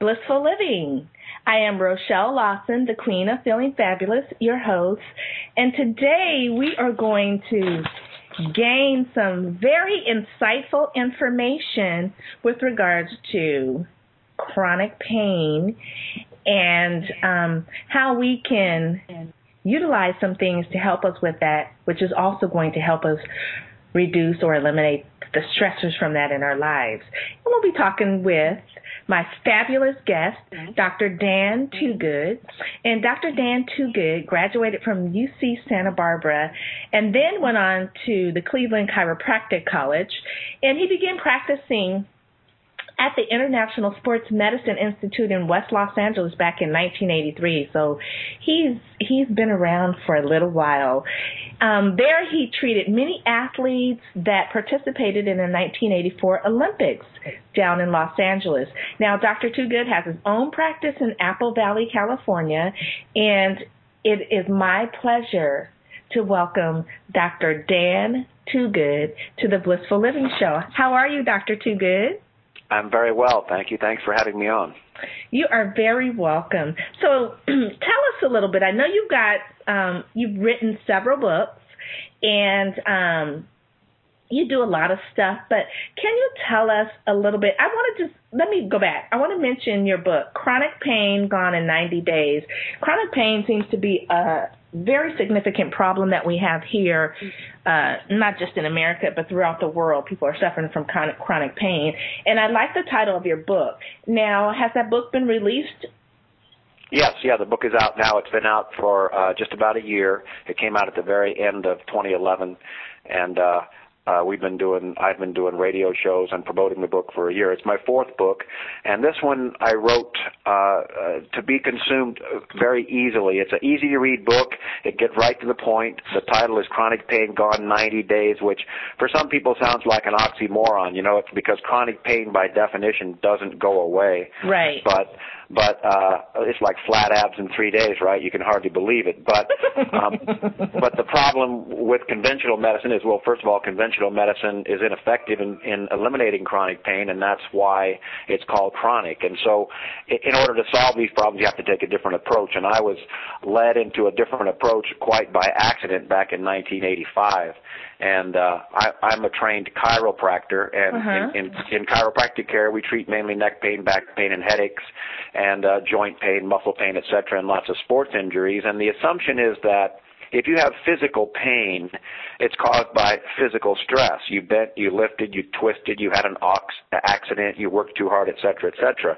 Blissful Living. I am Rochelle Lawson, the Queen of Feeling Fabulous, your host, and today we are going to gain some very insightful information with regards to chronic pain and um, how we can utilize some things to help us with that, which is also going to help us reduce or eliminate the stressors from that in our lives. And we'll be talking with my fabulous guest, mm-hmm. Dr. Dan mm-hmm. Twogood. And Dr. Dan Twogood graduated from UC Santa Barbara and then went on to the Cleveland Chiropractic College. And he began practicing at the International Sports Medicine Institute in West Los Angeles back in 1983. So he's he's been around for a little while. Um, there, he treated many athletes that participated in the 1984 Olympics down in Los Angeles. Now, Dr. Twogood has his own practice in Apple Valley, California, and it is my pleasure to welcome Dr. Dan Twogood to the Blissful Living Show. How are you, Dr. Twogood? I'm very well, thank you. Thanks for having me on. You are very welcome. So, tell us a little bit. I know you've got um, you've written several books, and um, you do a lot of stuff. But can you tell us a little bit? I want to just let me go back. I want to mention your book, Chronic Pain Gone in 90 Days. Chronic pain seems to be a very significant problem that we have here, uh, not just in America, but throughout the world. People are suffering from chronic, chronic pain. And I like the title of your book. Now, has that book been released? Yes, yeah, the book is out now. It's been out for uh, just about a year. It came out at the very end of 2011, and uh, uh, we've been doing, I've been doing radio shows and promoting the book for a year. It's my fourth book, and this one I wrote uh, uh, to be consumed very easily. It's an easy to read book. It gets right to the point. The title is Chronic Pain Gone 90 Days, which for some people sounds like an oxymoron. You know, it's because chronic pain by definition doesn't go away. Right. But but uh, it's like flat abs in three days, right? You can hardly believe it. But um, but the problem with conventional medicine is, well, first of all, conventional medicine is ineffective in, in eliminating chronic pain, and that's why it's called chronic. And so, in order to solve these problems, you have to take a different approach. And I was led into a different approach quite by accident back in 1985 and uh, I, I'm a trained chiropractor, and uh-huh. in, in, in chiropractic care, we treat mainly neck pain, back pain, and headaches, and uh, joint pain, muscle pain, etc., and lots of sports injuries. And the assumption is that if you have physical pain, it's caused by physical stress. You bent, you lifted, you twisted, you had an ox accident, you worked too hard, etc., etc.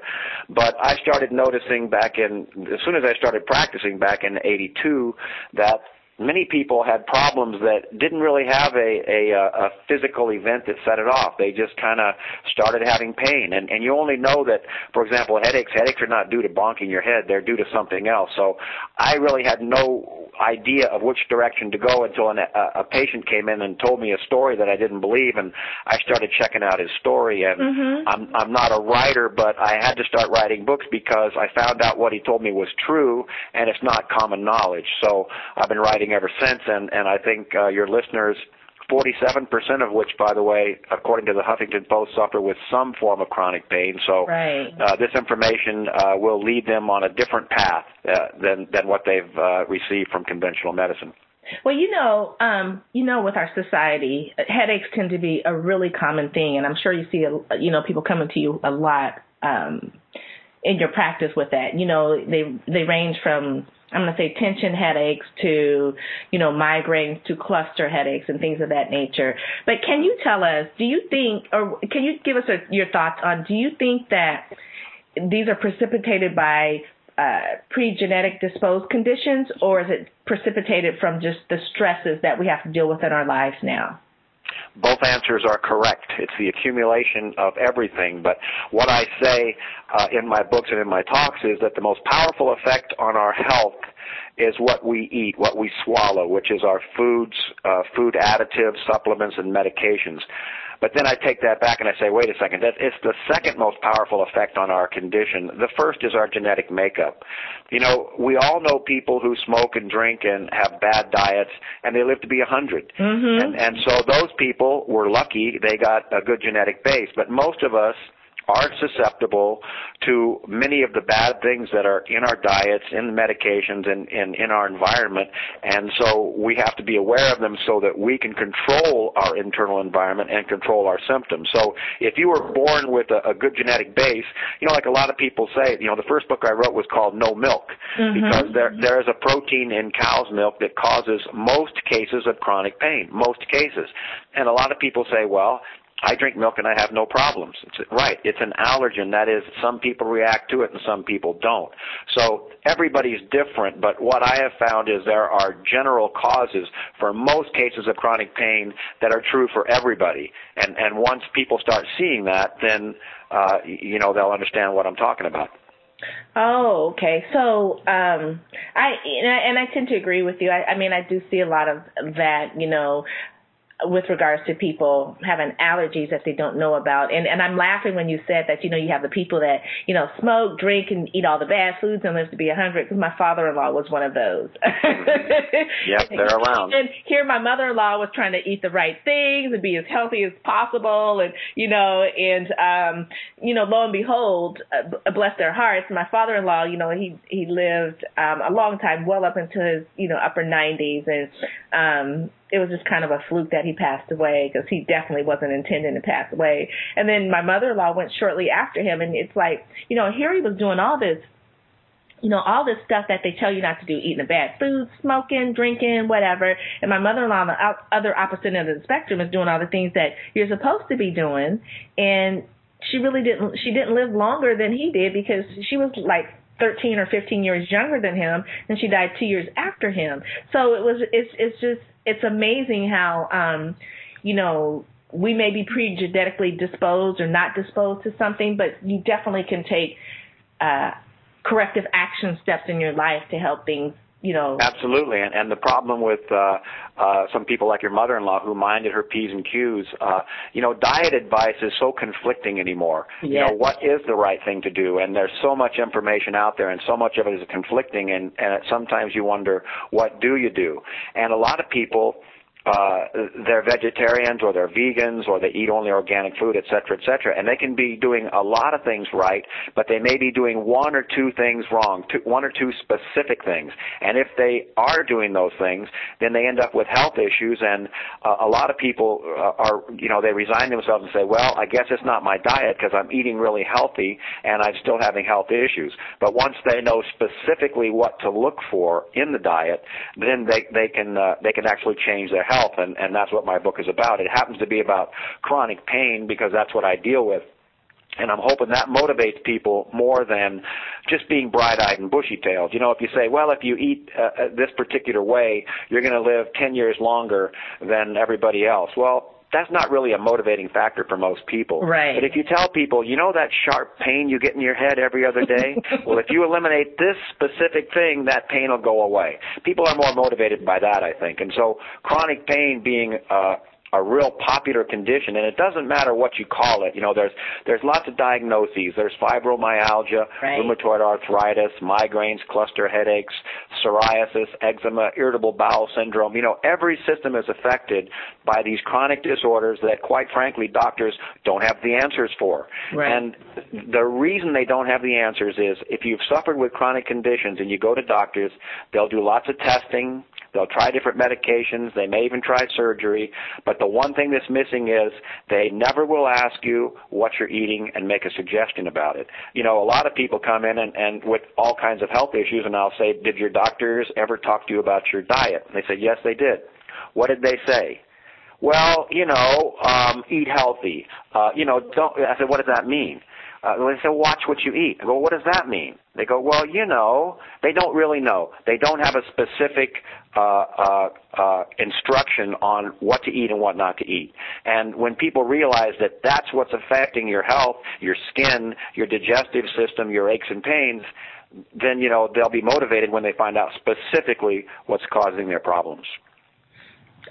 But I started noticing back in as soon as I started practicing back in '82 that many people had problems that didn't really have a, a, a physical event that set it off. They just kind of started having pain. And, and you only know that, for example, headaches, headaches are not due to bonking your head. They're due to something else. So I really had no idea of which direction to go until an, a, a patient came in and told me a story that I didn't believe. And I started checking out his story. And mm-hmm. I'm, I'm not a writer, but I had to start writing books because I found out what he told me was true and it's not common knowledge. So I've been writing ever since, and, and I think uh, your listeners, 47% of which, by the way, according to the Huffington Post, suffer with some form of chronic pain. So right. uh, this information uh, will lead them on a different path uh, than than what they've uh, received from conventional medicine. Well, you know, um, you know, with our society, headaches tend to be a really common thing, and I'm sure you see, a, you know, people coming to you a lot um, in your practice with that. You know, they they range from I'm going to say tension headaches to, you know, migraines to cluster headaches and things of that nature. But can you tell us, do you think, or can you give us a, your thoughts on, do you think that these are precipitated by uh, pre-genetic disposed conditions, or is it precipitated from just the stresses that we have to deal with in our lives now? Both answers are correct. It's the accumulation of everything. But what I say uh, in my books and in my talks is that the most powerful effect on our health is what we eat, what we swallow, which is our foods, uh, food additives, supplements, and medications. But then I take that back and I say, wait a second, that it's the second most powerful effect on our condition. The first is our genetic makeup. You know, we all know people who smoke and drink and have bad diets and they live to be a 100. Mm-hmm. And, and so those people were lucky, they got a good genetic base. But most of us, are susceptible to many of the bad things that are in our diets, in the medications, and, and in our environment. And so we have to be aware of them so that we can control our internal environment and control our symptoms. So if you were born with a, a good genetic base, you know, like a lot of people say, you know, the first book I wrote was called No Milk mm-hmm. because there there is a protein in cow's milk that causes most cases of chronic pain, most cases. And a lot of people say, well, I drink milk and I have no problems. It's, right. It's an allergen. That is, some people react to it and some people don't. So everybody's different, but what I have found is there are general causes for most cases of chronic pain that are true for everybody. And, and once people start seeing that, then, uh, you know, they'll understand what I'm talking about. Oh, okay. So, um, I and, I and I tend to agree with you. I, I mean, I do see a lot of that. You know, with regards to people having allergies that they don't know about. And and I'm laughing when you said that you know you have the people that you know smoke, drink, and eat all the bad foods and live to be a hundred. Because my father-in-law was one of those. yep, they're around. And here my mother-in-law was trying to eat the right things and be as healthy as possible, and you know, and um, you know, lo and behold, uh, bless their hearts, my father-in-law, you know, he he lived um, a long time, well up into his you know upper 90s, and um it was just kind of a fluke that he passed away because he definitely wasn't intending to pass away. And then my mother-in-law went shortly after him, and it's like, you know, he was doing all this, you know, all this stuff that they tell you not to do, eating the bad food, smoking, drinking, whatever. And my mother-in-law on the other opposite end of the spectrum is doing all the things that you're supposed to be doing, and she really didn't. She didn't live longer than he did because she was like 13 or 15 years younger than him and she died 2 years after him. So it was it's it's just it's amazing how um you know we may be pre-genetically disposed or not disposed to something, but you definitely can take uh corrective action steps in your life to help things you know. Absolutely, and, and the problem with uh, uh, some people like your mother-in-law who minded her p's and q's, uh, you know, diet advice is so conflicting anymore. Yes. You know, what is the right thing to do? And there's so much information out there, and so much of it is conflicting, and, and sometimes you wonder, what do you do? And a lot of people uh, they're vegetarians or they're vegans or they eat only organic food, et cetera, et cetera. And they can be doing a lot of things right, but they may be doing one or two things wrong, two, one or two specific things. And if they are doing those things, then they end up with health issues. And uh, a lot of people uh, are, you know, they resign themselves and say, well, I guess it's not my diet because I'm eating really healthy and I'm still having health issues. But once they know specifically what to look for in the diet, then they, they can, uh, they can actually change their health, and, and that's what my book is about. It happens to be about chronic pain because that's what I deal with. And I'm hoping that motivates people more than just being bright-eyed and bushy-tailed. You know, if you say, well, if you eat uh, uh this particular way, you're going to live 10 years longer than everybody else. Well, that's not really a motivating factor for most people. Right. But if you tell people, you know that sharp pain you get in your head every other day? well, if you eliminate this specific thing, that pain will go away. People are more motivated by that, I think. And so chronic pain being uh, a real popular condition, and it doesn't matter what you call it. You know, there's there's lots of diagnoses. There's fibromyalgia, right. rheumatoid arthritis, migraines, cluster headaches, psoriasis, eczema, irritable bowel syndrome. You know, every system is affected by these chronic disorders that, quite frankly, doctors don't have the answers for. Right. And the reason they don't have the answers is if you've suffered with chronic conditions and you go to doctors, they'll do lots of testing They'll try different medications. They may even try surgery. But the one thing that's missing is they never will ask you what you're eating and make a suggestion about it. You know, a lot of people come in and, and with all kinds of health issues, and I'll say, Did your doctors ever talk to you about your diet? And they say, Yes, they did. What did they say? Well, you know, um, eat healthy. Uh, you know, don't. I said, what does that mean? Uh, they say, watch what you eat. I go, what does that mean? They go, well, you know, they don't really know. They don't have a specific uh, uh, uh, instruction on what to eat and what not to eat. And when people realize that that's what's affecting your health, your skin, your digestive system, your aches and pains, then you know they'll be motivated when they find out specifically what's causing their problems.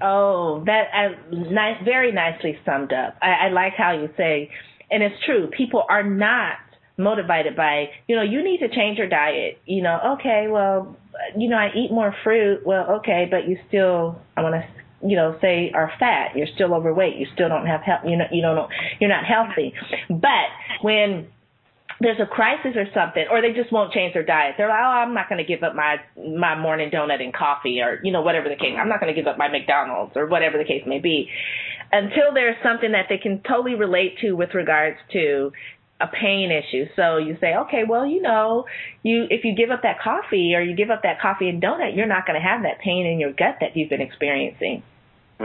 Oh, that uh, nice, very nicely summed up. I, I like how you say, and it's true. People are not motivated by, you know, you need to change your diet. You know, okay, well, you know, I eat more fruit. Well, okay, but you still, I want to, you know, say are fat. You're still overweight. You still don't have health. You know, you don't you're not healthy. But when there's a crisis or something, or they just won't change their diet. They're like, oh, I'm not going to give up my my morning donut and coffee, or you know, whatever the case. I'm not going to give up my McDonald's, or whatever the case may be, until there's something that they can totally relate to with regards to a pain issue. So you say, okay, well, you know, you if you give up that coffee or you give up that coffee and donut, you're not going to have that pain in your gut that you've been experiencing.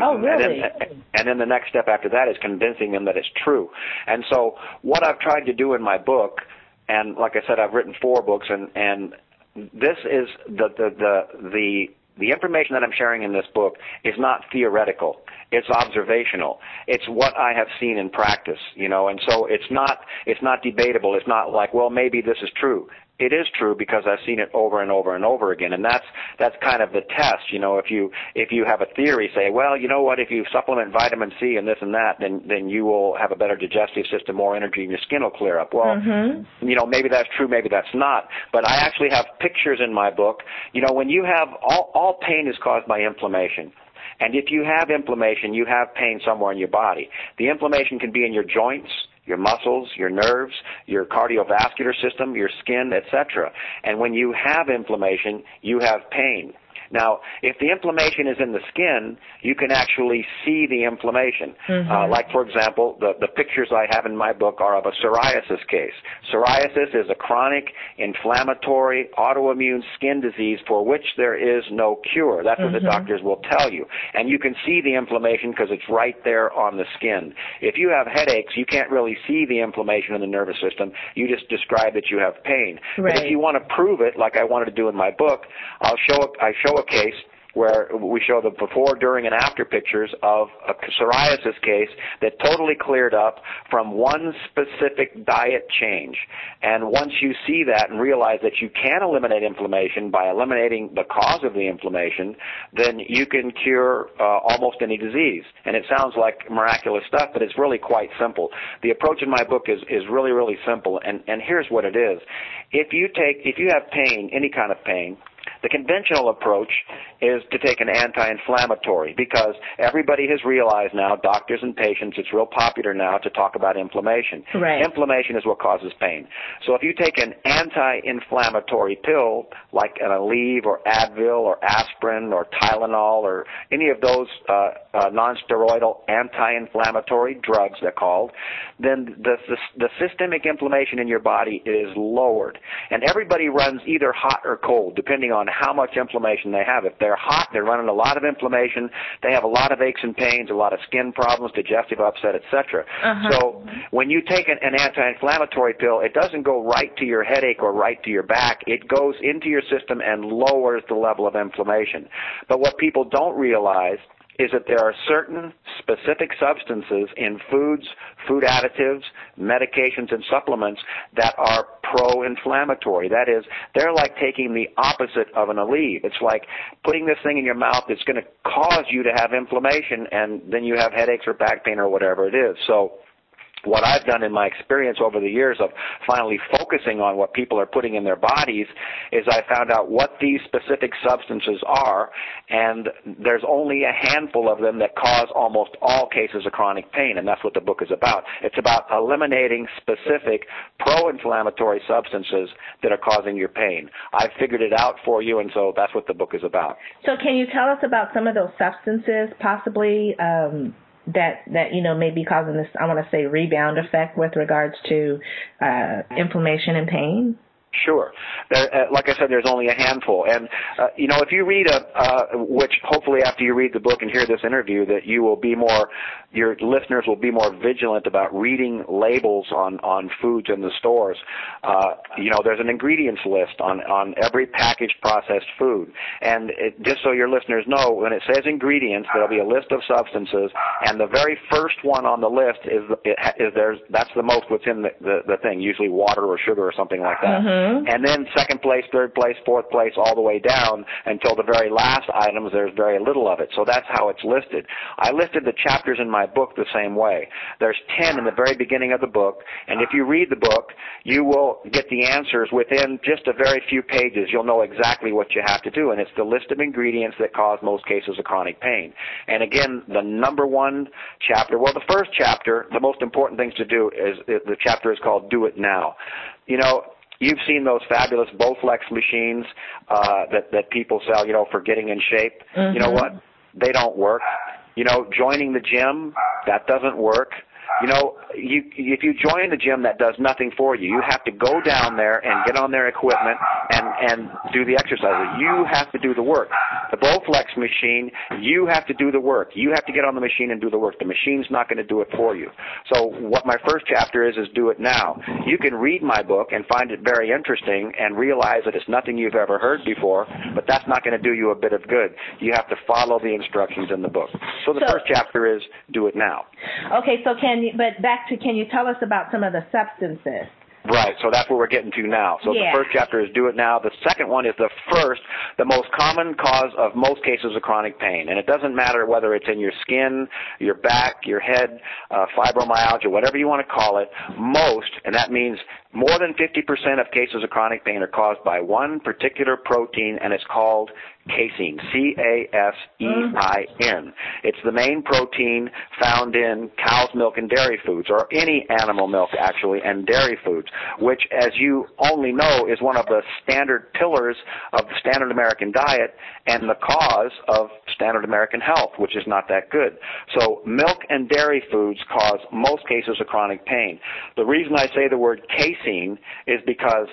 Oh, really? And then, and then the next step after that is convincing them that it's true. And so what I've tried to do in my book, and like I said, I've written four books, and and this is the the the the the information that I'm sharing in this book is not theoretical. It's observational. It's what I have seen in practice, you know, and so it's not, it's not debatable. It's not like, well, maybe this is true it is true because I've seen it over and over and over again, and that's that's kind of the test. You know, if you if you have a theory, say, well, you know what, if you supplement vitamin C and this and that, then then you will have a better digestive system, more energy, and your skin will clear up. Well, mm-hmm. you know, maybe that's true, maybe that's not. But I actually have pictures in my book. You know, when you have all all pain is caused by inflammation. And if you have inflammation, you have pain somewhere in your body. The inflammation can be in your joints, your muscles, your nerves, your cardiovascular system, your skin, etc. And when you have inflammation, you have pain. Now, if the inflammation is in the skin, you can actually see the inflammation. Mm-hmm. Uh, like, for example, the, the pictures I have in my book are of a psoriasis case. Psoriasis is a chronic, inflammatory, autoimmune skin disease for which there is no cure. That's mm-hmm. what the mm-hmm. doctors will tell you. And you can see the inflammation because it's right there on the skin. If you have headaches, you can't really see the inflammation in the nervous system. You just describe that you have pain. Right. But if you want to prove it, like I wanted to do in my book, I'll show I show a case where we show the before, during, and after pictures of a psoriasis case that totally cleared up from one specific diet change. And once you see that and realize that you can eliminate inflammation by eliminating the cause of the inflammation, then you can cure uh, almost any disease. And it sounds like miraculous stuff, but it's really quite simple. The approach in my book is, is really, really simple. And, and here's what it is. If you take, if you have pain, any kind of pain, the conventional approach is to take an anti-inflammatory because everybody has realized now, doctors and patients, it's real popular now to talk about inflammation. Right. Inflammation is what causes pain. So if you take an anti-inflammatory pill like an Aleve or Advil or aspirin or Tylenol or any of those uh, uh, non-steroidal anti-inflammatory drugs they're called, then the, the, the systemic inflammation in your body is lowered. And everybody runs either hot or cold depending on how much inflammation they have. If they're hot, they're running a lot of inflammation. They have a lot of aches and pains, a lot of skin problems, digestive upset, etc. Uh-huh. So when you take an, an anti-inflammatory pill, it doesn't go right to your headache or right to your back. It goes into your system and lowers the level of inflammation. But what people don't realize is that there are certain specific substances in foods, food additives, medications, and supplements that are pro-inflammatory. That is, they're like taking the opposite of an Aleve. It's like putting this thing in your mouth that's going to cause you to have inflammation, and then you have headaches or back pain or whatever it is. So what I've done in my experience over the years of finally focusing on what people are putting in their bodies is I found out what these specific substances are, and there's only a handful of them that cause almost all cases of chronic pain, and that's what the book is about. It's about eliminating specific pro-inflammatory substances that are causing your pain. I've figured it out for you, and so that's what the book is about. So can you tell us about some of those substances, possibly? Um that that you know may be causing this I want to say rebound effect with regards to uh, inflammation and pain? Sure. There, uh, like I said, there's only a handful, and uh, you know, if you read a, uh, which hopefully after you read the book and hear this interview, that you will be more, your listeners will be more vigilant about reading labels on on foods in the stores. Uh, you know, there's an ingredients list on on every packaged processed food, and it, just so your listeners know, when it says ingredients, there'll be a list of substances, and the very first one on the list is is there's that's the most what's in the the, the thing, usually water or sugar or something like that. Mm-hmm. Mm-hmm. And then second place, third place, fourth place, all the way down until the very last items, there's very little of it. So that's how it's listed. I listed the chapters in my book the same way. There's 10 in the very beginning of the book, and if you read the book, you will get the answers within just a very few pages. You'll know exactly what you have to do, and it's the list of ingredients that cause most cases of chronic pain. And again, the number one chapter, well, the first chapter, the most important things to do is, the chapter is called Do It Now. You know, You've seen those fabulous Bowflex machines uh, that that people sell, you know, for getting in shape. Mm-hmm. You know what? They don't work. You know, joining the gym that doesn't work. You know, you if you join the gym that does nothing for you, you have to go down there and get on their equipment and and do the exercises. You have to do the work. The Bowflex machine, you have to do the work. You have to get on the machine and do the work. The machine's not going to do it for you. So what my first chapter is is do it now. You can read my book and find it very interesting and realize that it's nothing you've ever heard before, but that's not going to do you a bit of good. You have to follow the instructions in the book. So the So- first chapter is do it now. Okay, so can you, but back to, can you tell us about some of the substances? Right, so that's what we're getting to now. So Yeah. the first chapter is do it now. The second one is the first, the most common cause of most cases of chronic pain. And it doesn't matter whether it's in your skin, your back, your head, uh, fibromyalgia, whatever you want to call it, most, and that means more than 50% of cases of chronic pain are caused by one particular protein and it's called casein, C-A-S-E-I-N. It's the main protein found in cow's milk and dairy foods, or any animal milk actually, and dairy foods, which as you only know is one of the standard pillars of the standard American diet and the cause of standard American health, which is not that good. So milk and dairy foods cause most cases of chronic pain. The reason I say the word casein is because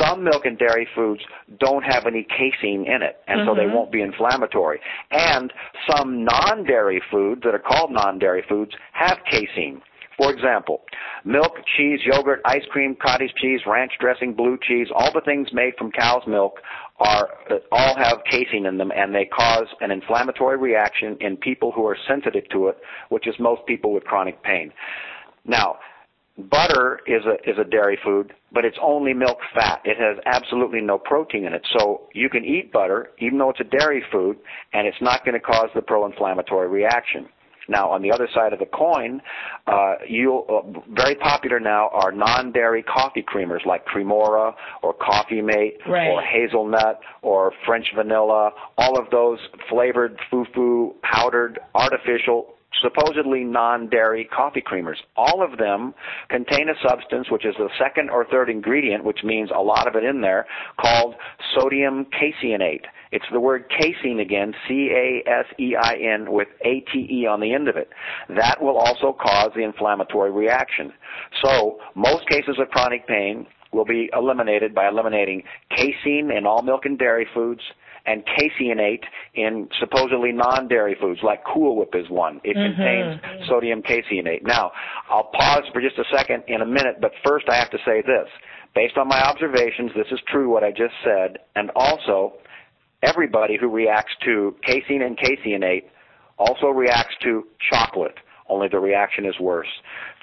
some milk and dairy foods don't have any casein in it, and so they Mhm. won't be inflammatory. And some non-dairy foods that are called non-dairy foods have casein. For example, milk, cheese, yogurt, ice cream, cottage cheese, ranch dressing, blue cheese, all the things made from cow's milk are all have casein in them and they cause an inflammatory reaction in people who are sensitive to it, which is most people with chronic pain. Now, butter is a is a dairy food, but it's only milk fat. It has absolutely no protein in it. So you can eat butter, even though it's a dairy food, and it's not going to cause the pro-inflammatory reaction. Now, on the other side of the coin, uh, you uh, very popular now are non-dairy coffee creamers like Cremora or Coffee Mate Right. or hazelnut or French vanilla. All of those flavored, foo-foo, powdered, artificial supposedly non-dairy coffee creamers. All of them contain a substance which is the second or third ingredient, which means a lot of it in there, called sodium caseinate. It's the word casein again, C-A-S-E-I-N with A-T-E on the end of it. That will also cause the inflammatory reaction. So most cases of chronic pain will be eliminated by eliminating casein in all milk and dairy foods, and caseinate in supposedly non-dairy foods, like Cool Whip is one. It Mhm. contains sodium caseinate. Now, I'll pause for just a second in a minute, but first I have to say this. Based on my observations, this is true what I just said, and also everybody who reacts to casein and caseinate also reacts to chocolate, only the reaction is worse.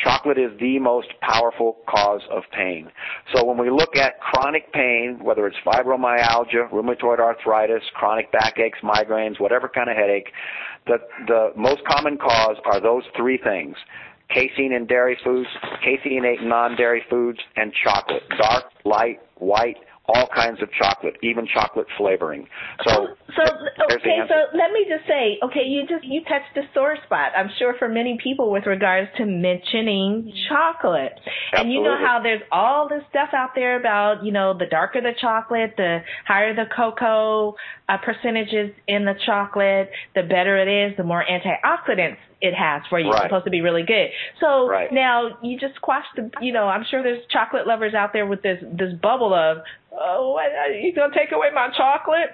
Chocolate is the most powerful cause of pain. So when we look at chronic pain, whether it's fibromyalgia, rheumatoid arthritis, chronic backaches, migraines, whatever kind of headache, the, the most common cause are those three things. Casein in dairy foods, caseinate in non-dairy foods, and chocolate. Dark, light, white, all kinds of chocolate, even chocolate flavoring. So, so there's the okay, so let me just say, okay, you just you touched a sore spot. I'm sure for many people with regards to mentioning chocolate, Absolutely. and you know how there's all this stuff out there about you know the darker the chocolate, the higher the cocoa uh, percentages in the chocolate, the better it is, the more antioxidants it has for you. Right. It's supposed to be really good. So Right. now you just squash the, you know, I'm sure there's chocolate lovers out there with this this bubble of, oh, what, are you gonna take away my chocolate?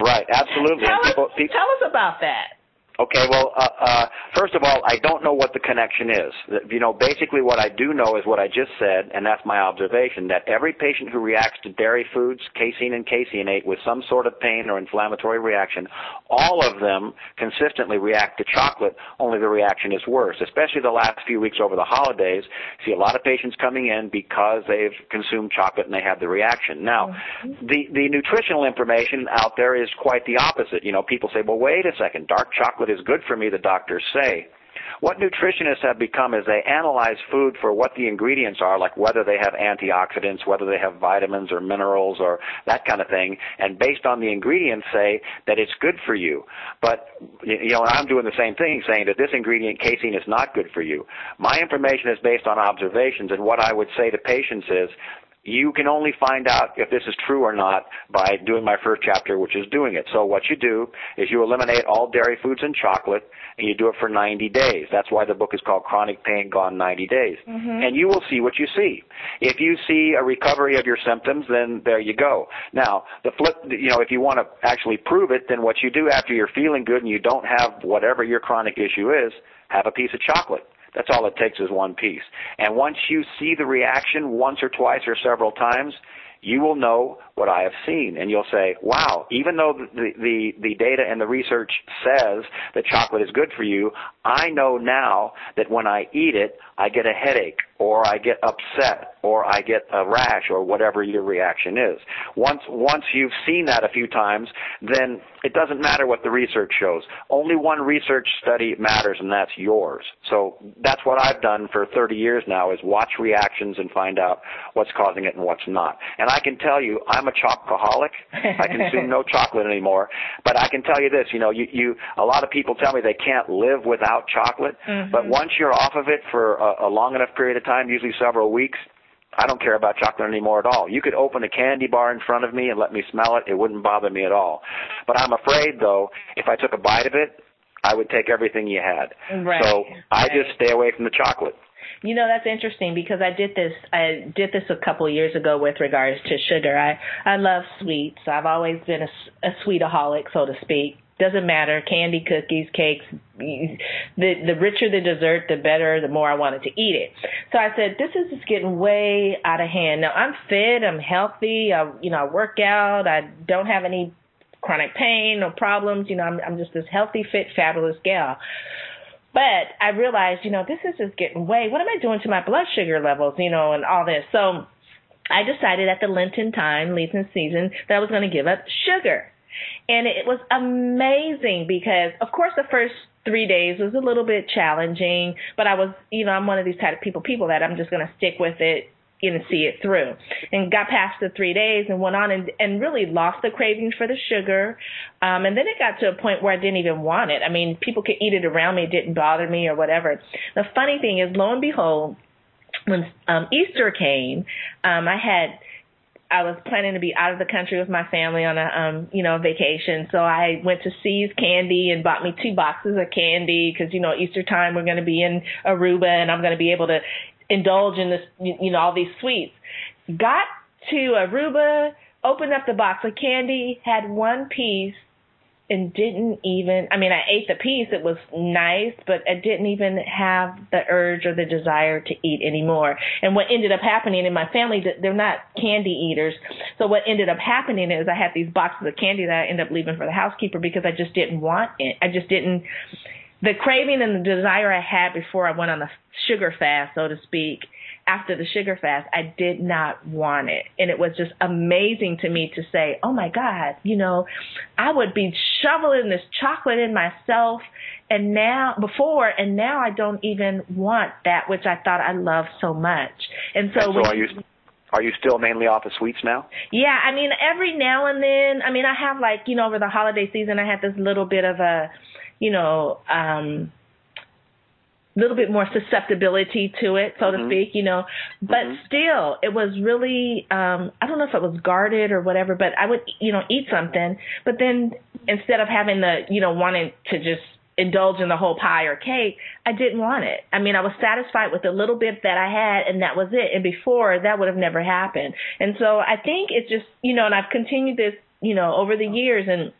Right, absolutely. Tell And us, people, people, tell us about that. Okay, well, uh, uh, first of all, I don't know what the connection is. You know, basically what I do know is what I just said, and that's my observation, that every patient who reacts to dairy foods, casein and caseinate, with some sort of pain or inflammatory reaction, all of them consistently react to chocolate, only the reaction is worse. Especially the last few weeks over the holidays, see a lot of patients coming in because they've consumed chocolate and they have the reaction. Now, the, the nutritional information out there is quite the opposite. You know, people say, well, wait a second, dark chocolate is good for me, the doctors say. What nutritionists have become is they analyze food for what the ingredients are, like whether they have antioxidants, whether they have vitamins or minerals or that kind of thing, and based on the ingredients say that it's good for you. But, you know, I'm doing the same thing, saying that this ingredient, casein, is not good for you. My information is based on observations, and what I would say to patients is, you can only find out if this is true or not by doing my first chapter, which is doing it. So what you do is you eliminate all dairy foods and chocolate, and you do it for 90 days. That's why the book is called Chronic Pain Gone 90 Days. Mm-hmm. And you will see what you see. If you see a recovery of your symptoms, then there you go. Now, the flip, you know, if you want to actually prove it, then what you do after you're feeling good and you don't have whatever your chronic issue is, have a piece of chocolate. That's all it takes is one piece. And once you see the reaction once or twice or several times, you will know what I have seen, and you'll say, "Wow!" Even though the the, the data and the research says that chocolate is good for you, I know now that when I eat it, I get a headache, or I get upset, or I get a rash, or whatever your reaction is. Once once you've seen that a few times, then it doesn't matter what the research shows. Only one research study matters, and that's yours. So that's what I've done for 30 years now: is watch reactions and find out what's causing it and what's not. And I can tell you, I'm a chocoholic. I consume no chocolate anymore. But I can tell you this: you know, you, you a lot of people tell me they can't live without chocolate. Mm-hmm. But once you're off of it for a, a long enough period of time, usually several weeks, I don't care about chocolate anymore at all. You could open a candy bar in front of me and let me smell it. It wouldn't bother me at all. But I'm afraid though, if I took a bite of it, I would take everything you had. Right, So I right. just stay away from the chocolate. You know that's interesting because I did this. I did this a couple of years ago with regards to sugar. I I love sweets. I've always been a, a sweetaholic, so to speak. Doesn't matter, candy, cookies, cakes. The the richer the dessert, the better. The more I wanted to eat it. So I said, this is just getting way out of hand. Now I'm fit. I'm healthy. I you know I work out. I don't have any chronic pain, no problems. You know I'm I'm just this healthy, fit, fabulous gal. But I realized, you know, this is just getting way. What am I doing to my blood sugar levels, you know, and all this? So I decided at the Lenten time, Lenten season, that I was going to give up sugar. And it was amazing because, of course, the first three days was a little bit challenging, but I was, you know, I'm one of these type of people, people that I'm just going to stick with it and see it through. And got past the three days and went on and, and really lost the cravings for the sugar. Um, and then it got to a point where I didn't even want it. I mean, people could eat it around me. It didn't bother me or whatever. The funny thing is, lo and behold, when um, Easter came, um, I had I was planning to be out of the country with my family on a um you know vacation, so I went to See's Candy and bought me two boxes of candy because you know Easter time we're going to be in Aruba and I'm going to be able to indulge in this you know all these sweets. Got to Aruba, opened up the box of candy, had one piece, and didn't even I mean I ate the piece it was nice but I didn't even have the urge or the desire to eat anymore and what ended up happening in my family they're not candy eaters so what ended up happening is I had these boxes of candy that I ended up leaving for the housekeeper because I just didn't want it I just didn't the craving and the desire I had before I went on the sugar fast so to speak after the sugar fast, I did not want it. And it was just amazing to me to say, oh my God, you know, I would be shoveling this chocolate in myself and now, before, and now I don't even want that which I thought I loved so much. And so, when so are you are you still mainly off of sweets now? yeah, I mean, every now and then, I mean, I have like, you know, over the holiday season, I had this little bit of a, you know, um, little bit more susceptibility to it, so to Mhm. speak, you know. But Mhm. still, it was really, um, I don't know if it was guarded or whatever, but I would, you know, eat something, but then instead of having the, you know, wanting to just indulge in the whole pie or cake, I didn't want it. I mean, I was satisfied with the little bit that I had and that was it. And before that would have never happened. And so I think it's just, you know, and I've continued this, you know, over the years and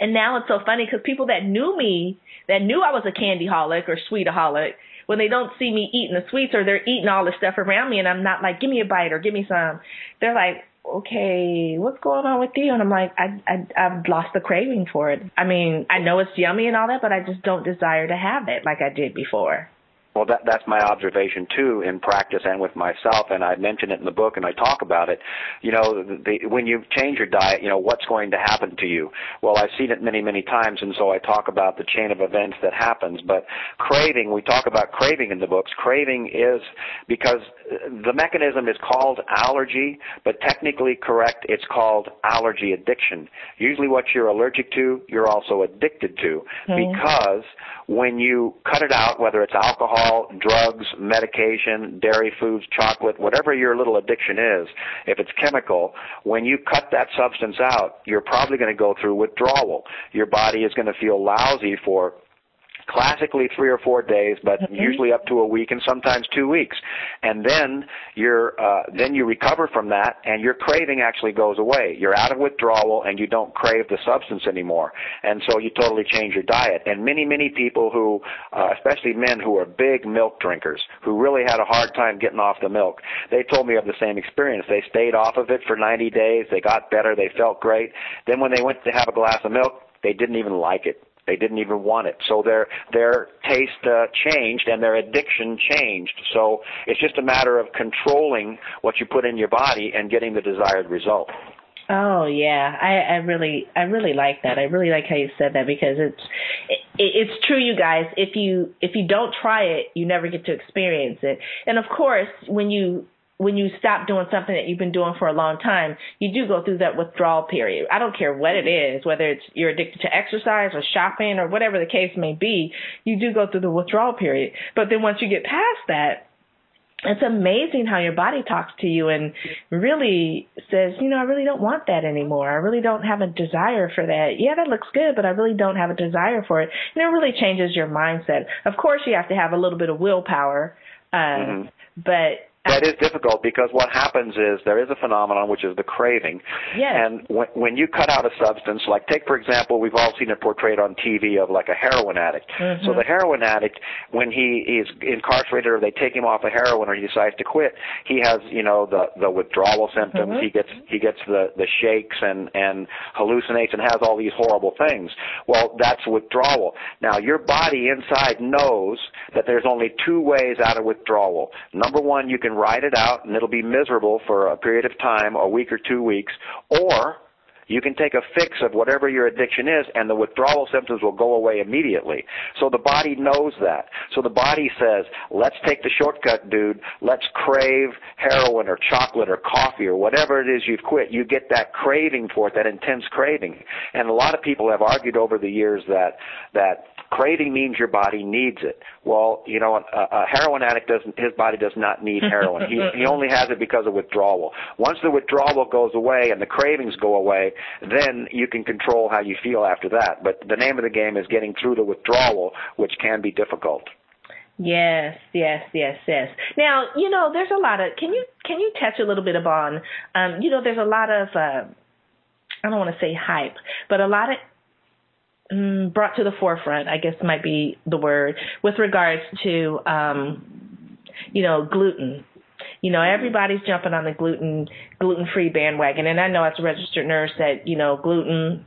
and now it's so funny because people that knew me, that knew I was a candy holic or sweetaholic, when they don't see me eating the sweets or they're eating all the stuff around me and I'm not like, give me a bite or give me some, they're like, okay, what's going on with you? And I'm like, I, I, I've lost the craving for it. I mean, I know it's yummy and all that, but I just don't desire to have it like I did before. Well, that, that's my observation too in practice and with myself, and I mention it in the book and I talk about it. You know, the, when you change your diet, you know what's going to happen to you. Well, I've seen it many, many times, and so I talk about the chain of events that happens. But craving, we talk about craving in the books. Craving is because the mechanism is called allergy, but technically correct, it's called allergy addiction. Usually, what you're allergic to, you're also addicted to, mm-hmm. because when you cut it out, whether it's alcohol, drugs, medication, dairy foods, chocolate, whatever your little addiction is, if it's chemical, when you cut that substance out, you're probably going to go through withdrawal. Your body is going to feel lousy for classically three or four days, but mm-hmm. usually up to a week and sometimes two weeks. And then you're uh, then you recover from that, and your craving actually goes away. You're out of withdrawal, and you don't crave the substance anymore. And so you totally change your diet. And many many people who, uh, especially men who are big milk drinkers, who really had a hard time getting off the milk, they told me of the same experience. They stayed off of it for 90 days. They got better. They felt great. Then when they went to have a glass of milk, they didn't even like it they didn't even want it. So their their taste uh, changed and their addiction changed. So it's just a matter of controlling what you put in your body and getting the desired result. Oh yeah, I, I really, I really like that. I really like how you said that because it's, it, it's true, you guys. If you, if you don't try it, you never get to experience it. And of course, when you when you stop doing something that you've been doing for a long time, you do go through that withdrawal period. I don't care what it is, whether it's you're addicted to exercise or shopping or whatever the case may be, you do go through the withdrawal period. But then once you get past that, it's amazing how your body talks to you and really says, you know, I really don't want that anymore. I really don't have a desire for that. Yeah, that looks good, but I really don't have a desire for it. And it really changes your mindset. Of course, you have to have a little bit of willpower, uh, mm-hmm. but that is difficult because what happens is there is a phenomenon which is the craving. Yes. And when, when you cut out a substance, like take for example, we've all seen it portrayed on TV of like a heroin addict. Mm-hmm. So the heroin addict, when he is incarcerated or they take him off of heroin or he decides to quit, he has you know the the withdrawal symptoms. Mm-hmm. He gets he gets the the shakes and and hallucinates and has all these horrible things. Well, that's withdrawal. Now your body inside knows that there's only two ways out of withdrawal. Number one, you can can ride it out and it'll be miserable for a period of time, a week or two weeks, or you can take a fix of whatever your addiction is and the withdrawal symptoms will go away immediately. So the body knows that. So the body says, let's take the shortcut, dude. Let's crave heroin or chocolate or coffee or whatever it is you've quit. You get that craving for it, that intense craving. And a lot of people have argued over the years that, that Craving means your body needs it. Well, you know, a, a heroin addict doesn't. His body does not need heroin. he he only has it because of withdrawal. Once the withdrawal goes away and the cravings go away, then you can control how you feel after that. But the name of the game is getting through the withdrawal, which can be difficult. Yes, yes, yes, yes. Now, you know, there's a lot of. Can you can you touch a little bit upon? Um, you know, there's a lot of. Uh, I don't want to say hype, but a lot of brought to the forefront, I guess might be the word, with regards to, um, you know, gluten. You know, everybody's jumping on the gluten gluten free bandwagon, and I know as a registered nurse that you know gluten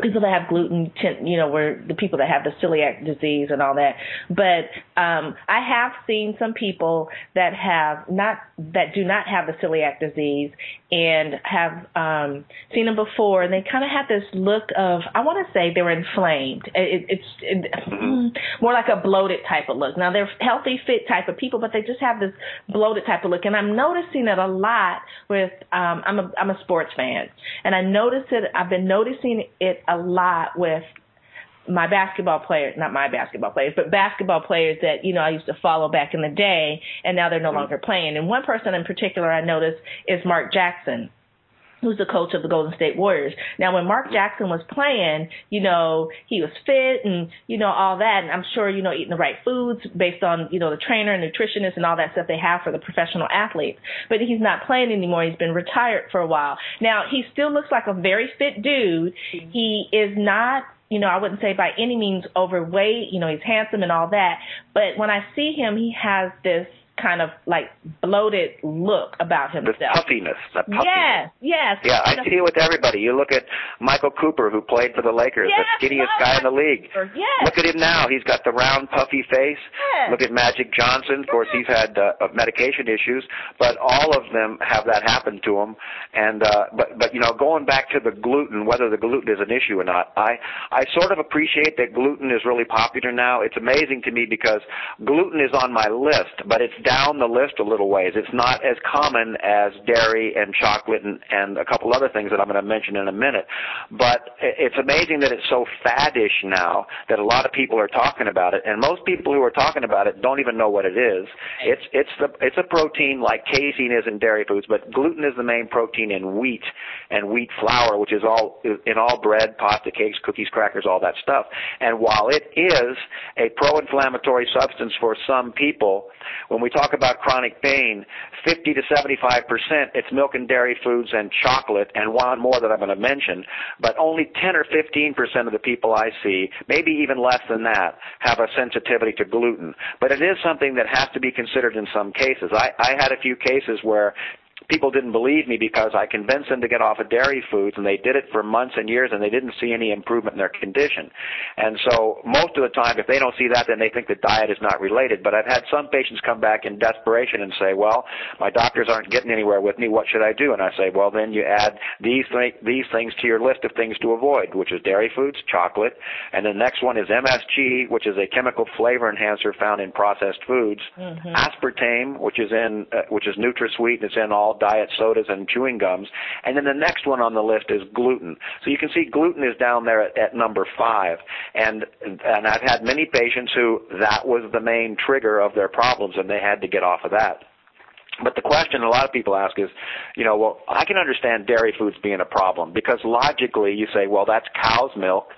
people that have gluten, you know, were the people that have the celiac disease and all that. But um, I have seen some people that have not that do not have the celiac disease and have um, seen them before, and they kind of have this look of I want to say they were inflamed. It, it's it, more like a bloated type of look. Now they're healthy, fit type of people, but they just have this bloated type of look, and I'm noticing it a lot with. Um, I'm a I'm a sports fan, and I notice it. I've been noticing it a lot with my basketball players, not my basketball players, but basketball players that, you know, I used to follow back in the day and now they're no mm-hmm. longer playing. And one person in particular I noticed is Mark Jackson. Who's the coach of the Golden State Warriors. Now, when Mark Jackson was playing, you know, he was fit and, you know, all that. And I'm sure, you know, eating the right foods based on, you know, the trainer and nutritionist and all that stuff they have for the professional athletes. But he's not playing anymore. He's been retired for a while. Now, he still looks like a very fit dude. He is not you know, I wouldn't say by any means overweight. You know, he's handsome and all that. But when I see him, he has this kind of like bloated look about himself. The puffiness. The puffiness. Yes, yes. Yeah, I see it with everybody. You look at Michael Cooper, who played for the Lakers, yes, the skinniest guy in the league. Yes. Look at him now. He's got the round, puffy face. Yes. Look at Magic Johnson. Of course, he's had uh, medication issues, but all of them have that happen to them. And uh, but but you know, going back to the gluten, whether the gluten is an issue or not, I I sort of appreciate that gluten is really popular now. It's amazing to me because gluten is on my list, but it's down the list a little ways. It's not as common as dairy and chocolate and, and a couple other things that I'm going to mention in a minute. But it's amazing that it's so faddish now that a lot of people are talking about it, and most people who are talking about it don't even know what it is. It's it's the it's a protein like casein is in dairy foods, but gluten is the main protein in wheat and wheat flour, which is all in all bread, pasta, cakes, cookies, crackers, all that stuff. And while it is a pro-inflammatory substance for some people, when we talk about chronic pain, 50 to 75 percent it's milk and dairy foods and chocolate, and one more that I'm going to mention. But only 10 or 15 percent of the people I see, maybe even less than that, have a sensitivity to gluten. But it is something that has to be considered in some cases. I, I had a few cases where people didn't believe me because I convinced them to get off of dairy foods and they did it for months and years and they didn't see any improvement in their condition. And so most of the time if they don't see that then they think the diet is not related. But I've had some patients come back in desperation and say, well, my doctors aren't getting anywhere with me. What should I do? And I say, well then you add these, th- these things to your list of things to avoid, which is dairy foods, chocolate, and the next one is MSG, which is a chemical flavor enhancer found in processed foods, mm-hmm. aspartame, which is in, uh, which is NutraSweet, and it's in all diet sodas and chewing gums. And then the next one on the list is gluten. So you can see gluten is down there at, at number five. And, and I've had many patients who that was the main trigger of their problems and they had to get off of that. But the question a lot of people ask is, you know, well, I can understand dairy foods being a problem because logically you say, well, that's cow's milk.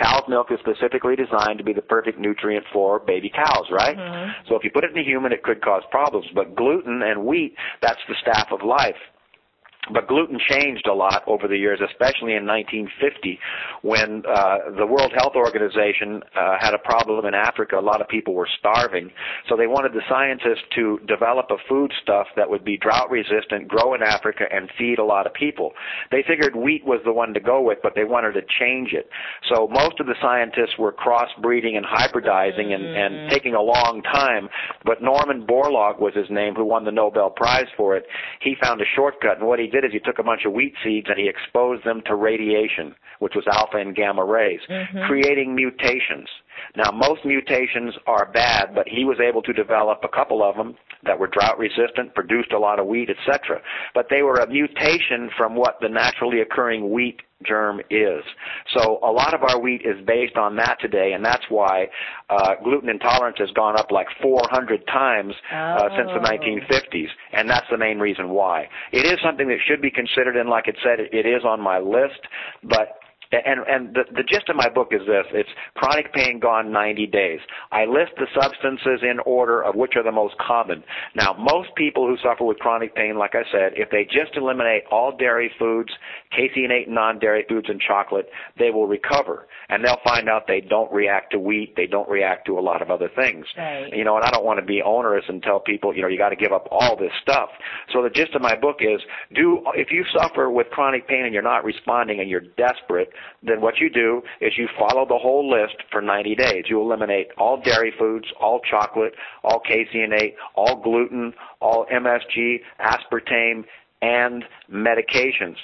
Cow's milk is specifically designed to be the perfect nutrient for baby cows, right? Mm-hmm. So if you put it in a human, it could cause problems. But gluten and wheat, that's the staff of life. But gluten changed a lot over the years, especially in 1950 when uh, the World Health Organization uh, had a problem in Africa. A lot of people were starving. So they wanted the scientists to develop a foodstuff that would be drought resistant, grow in Africa, and feed a lot of people. They figured wheat was the one to go with, but they wanted to change it. So most of the scientists were crossbreeding and hybridizing and, and Mm. taking a long time. But Norman Borlaug was his name, who won the Nobel Prize for it. He found a shortcut, and what he did is he took a bunch of wheat seeds and he exposed them to radiation, which was alpha and gamma rays, Mhm. creating mutations. Now, most mutations are bad, but he was able to develop a couple of them that were drought resistant, produced a lot of wheat, etc. But they were a mutation from what the naturally occurring wheat germ is. So a lot of our wheat is based on that today, and that's why uh, gluten intolerance has gone up like 400 times uh, since the Oh. 1950s, and that's the main reason why. It is something that should be considered, and like it said, it is on my list, but and and the, the gist of my book is this. It's chronic pain gone 90 days. I list the substances in order of which are the most common. Now most people who suffer with chronic pain like i said if they just eliminate all dairy foods caseinate non-dairy foods and chocolate they will recover. And they'll find out they don't react to wheat. They don't react to a lot of other things. Right. you know and i don't want to be onerous and tell people you know you got to give up all this stuff. So the gist of my book is do if you suffer with chronic pain and you're not responding and you're desperate then what you do is you follow the whole list for 90 days. You eliminate all dairy foods, all chocolate, all caseinate, all gluten, all MSG, aspartame, and medications.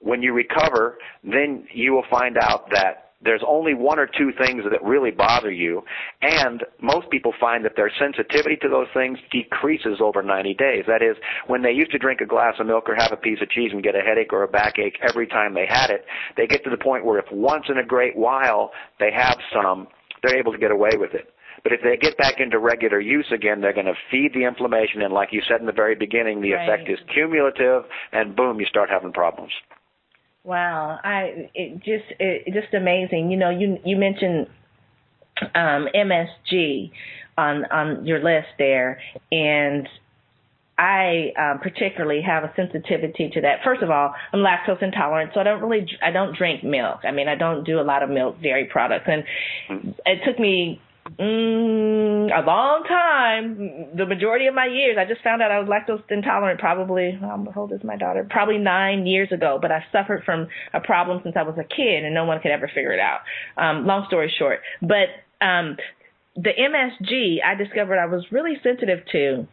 When you recover, then you will find out that there's only one or two things that really bother you, and most people find that their sensitivity to those things decreases over 90 days. That is, when they used to drink a glass of milk or have a piece of cheese and get a headache or a backache every time they had it, they get to the point where if once in a great while they have some, they're able to get away with it. But if they get back into regular use again, they're going to feed the inflammation, and like you said in the very beginning, the Right. effect is cumulative, and boom, you start having problems. Wow, I it just it, just amazing. You know, you you mentioned um, MSG on on your list there, and I um, particularly have a sensitivity to that. First of all, I'm lactose intolerant, so I don't really I don't drink milk. I mean, I don't do a lot of milk dairy products, and it took me mm, a long time, the majority of my years. I just found out I was lactose intolerant probably, um, how old is my daughter? Probably nine years ago, but I suffered from a problem since I was a kid and no one could ever figure it out. Um, long story short, but, um, the MSG I discovered I was really sensitive to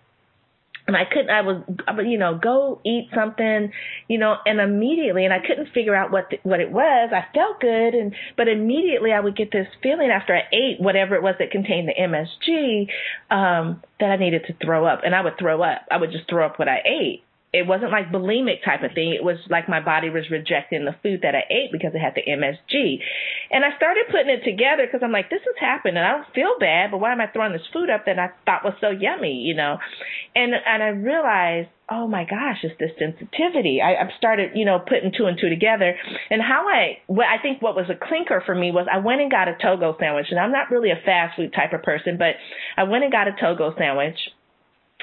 and I couldn't, I was, you know, go eat something, you know, and immediately, and I couldn't figure out what the, what it was. I felt good, and but immediately I would get this feeling after I ate whatever it was that contained the MSG um, that I needed to throw up, and I would throw up. I would just throw up what I ate. It wasn't like bulimic type of thing. It was like my body was rejecting the food that I ate because it had the MSG. And I started putting it together because I'm like, this is happening. I don't feel bad, but why am I throwing this food up that I thought was so yummy, you know? And and I realized, oh my gosh, it's this sensitivity. I, I started, you know, putting two and two together. And how I, what I think what was a clinker for me was I went and got a Togo sandwich. And I'm not really a fast food type of person, but I went and got a Togo sandwich.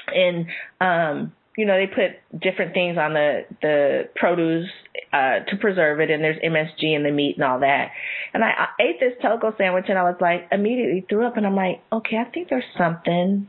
And um you know, they put different things on the the produce uh to preserve it and there's MSG in the meat and all that. And I, I ate this Togo sandwich and I was like immediately threw up and I'm like, okay, I think there's something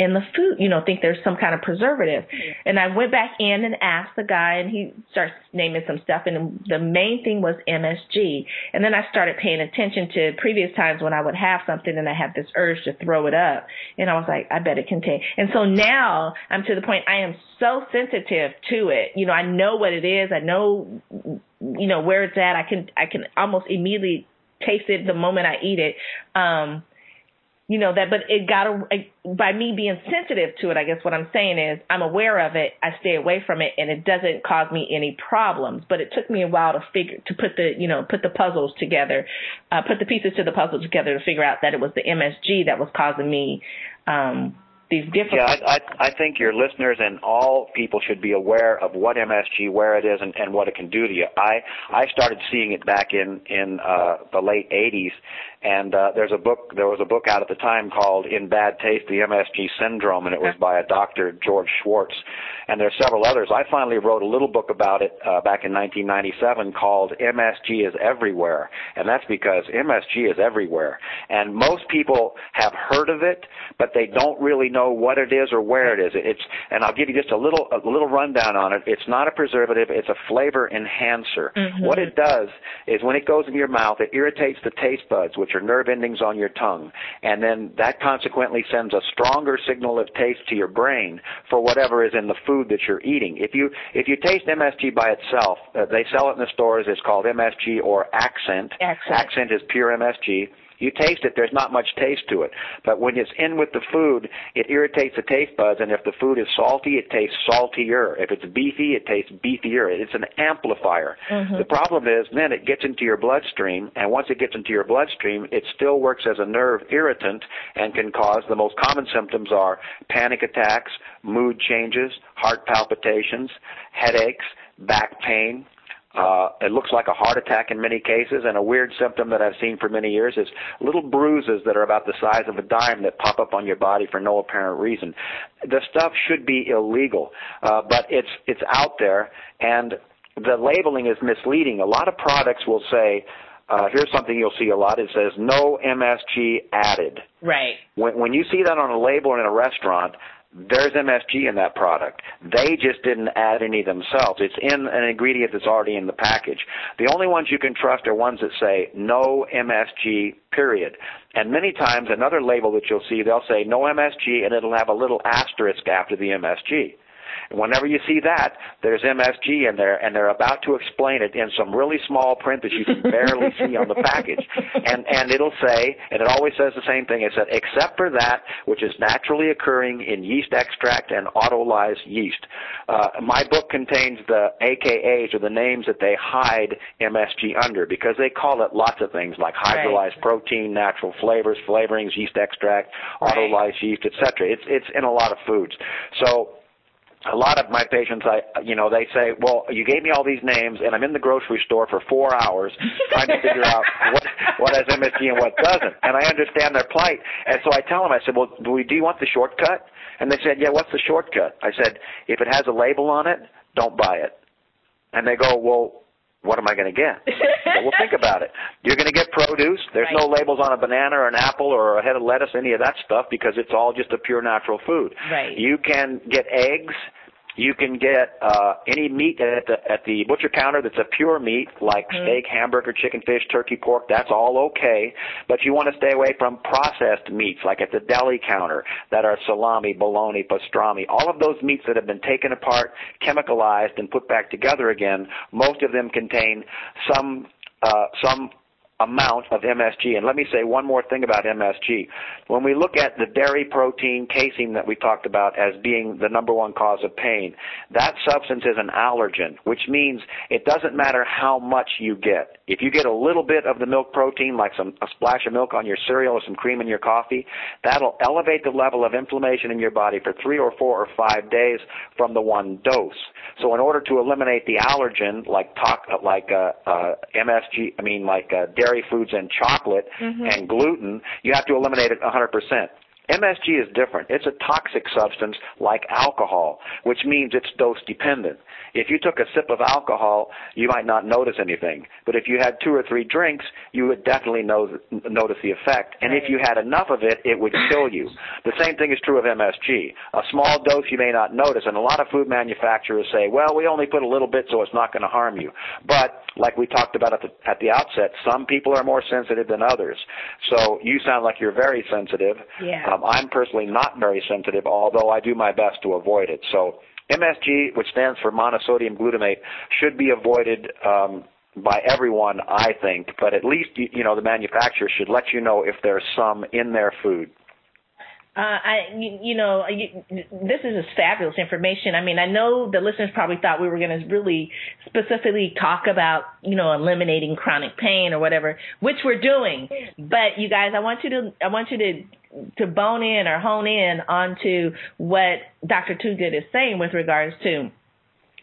in the food, you know, think there's some kind of preservative. And I went back in and asked the guy, and he starts naming some stuff, and the main thing was MSG. And then I started paying attention to previous times when I would have something and I had this urge to throw it up, and I was like, I bet it contain. And so now I'm to the point I am so sensitive to it. You know, I know what it is. I know, you know, where it's at. I can I can almost immediately taste it the moment I eat it. Um, you know that but it got a, by me being sensitive to it i guess what i'm saying is i'm aware of it i stay away from it and it doesn't cause me any problems but it took me a while to figure to put the you know put the puzzles together uh put the pieces to the puzzle together to figure out that it was the msg that was causing me um these different Yeah, I, I, I think your listeners and all people should be aware of what MSG, where it is, and, and what it can do to you. I I started seeing it back in in uh, the late '80s, and uh, there's a book. There was a book out at the time called "In Bad Taste: The MSG Syndrome," and it was by a doctor, George Schwartz. And there's several others. I finally wrote a little book about it uh, back in 1997 called "MSG is Everywhere," and that's because MSG is everywhere. And most people have heard of it, but they don't really know what it is or where it is. It's and I'll give you just a little a little rundown on it. It's not a preservative. It's a flavor enhancer. Mhm. What it does is when it goes in your mouth, it irritates the taste buds, which are nerve endings on your tongue, and then that consequently sends a stronger signal of taste to your brain for whatever is in the food that you're eating. If you if you taste MSG by itself, uh, they sell it in the stores. It's called MSG or Accent. Accent. Accent is pure MSG. You taste it, there's not much taste to it. But when it's in with the food, it irritates the taste buds, and if the food is salty, it tastes saltier. If it's beefy, it tastes beefier. It's an amplifier. Mhm. The problem is then it gets into your bloodstream, and once it gets into your bloodstream, it still works as a nerve irritant and can cause the most common symptoms are panic attacks, mood changes, heart palpitations, headaches, back pain, uh, it looks like a heart attack in many cases, and a weird symptom that I've seen for many years is little bruises that are about the size of a dime that pop up on your body for no apparent reason. The stuff should be illegal, uh, but it's it's out there, and the labeling is misleading. A lot of products will say. Uh, here's something you'll see a lot. It says no MSG added. right When, when you see that on a label in a restaurant, there's MSG in that product. They just didn't add any themselves. It's in an ingredient that's already in the package. The only ones you can trust are ones that say no MSG, period. And many times another label that you'll see, they'll say no MSG and it'll have a little asterisk after the MSG. Whenever you see that, there's MSG in there, and they're about to explain it in some really small print that you can barely see on the package. And and it'll say, and it always says the same thing. It said, except for that which is naturally occurring in yeast extract and autolyzed yeast. Uh, my book contains the AKAs or the names that they hide MSG under because they call it lots of things like hydrolyzed right. protein, natural flavors, flavorings, yeast extract, right. autolyzed yeast, etc. It's it's in a lot of foods. So a lot of my patients, I, you know, they say, well, you gave me all these names, and I'm in the grocery store for four hours trying to figure out what what has MSG and what doesn't, and I understand their plight. And so I tell them, I said, well, do, we, do you want the shortcut? And they said, yeah, what's the shortcut? I said, if it has a label on it, don't buy it. And they go, well, what am I going to get? well, well, think about it. You're going to get produce. There's right. no labels on a banana or an apple or a head of lettuce, any of that stuff, because it's all just a pure natural food. Right. You can get eggs you can get uh, any meat at the at the butcher counter that's a pure meat, like mm-hmm. steak, hamburger, chicken, fish, turkey, pork. That's all okay, but you want to stay away from processed meats, like at the deli counter, that are salami, bologna, pastrami. All of those meats that have been taken apart, chemicalized, and put back together again. Most of them contain some uh, some amount of MSG. And let me say one more thing about MSG. When we look at the dairy protein casein that we talked about as being the number one cause of pain, that substance is an allergen, which means it doesn't matter how much you get. If you get a little bit of the milk protein, like some a splash of milk on your cereal or some cream in your coffee, that'll elevate the level of inflammation in your body for three or four or five days from the one dose. So in order to eliminate the allergen, like talk, like uh, uh, MSG, I mean like uh, dairy foods and chocolate mm-hmm. and gluten, you have to eliminate it 100%. MSG is different. It's a toxic substance like alcohol, which means it's dose dependent. If you took a sip of alcohol, you might not notice anything. But if you had two or three drinks, you would definitely know, notice the effect. And if you had enough of it, it would kill you. The same thing is true of MSG. A small dose you may not notice, and a lot of food manufacturers say, well, we only put a little bit so it's not going to harm you. But like we talked about at the, at the outset, some people are more sensitive than others. So you sound like you're very sensitive. Yeah. Uh, Um, I'm personally not very sensitive, although I do my best to avoid it. So MSG, which stands for monosodium glutamate, should be avoided um, by everyone, I think. But at least you know the manufacturer should let you know if there's some in their food. Uh, I, you, you know, you, this is just fabulous information. I mean, I know the listeners probably thought we were going to really specifically talk about, you know, eliminating chronic pain or whatever, which we're doing. But you guys, I want you to, I want you to to bone in or hone in onto what Dr. Twogood is saying with regards to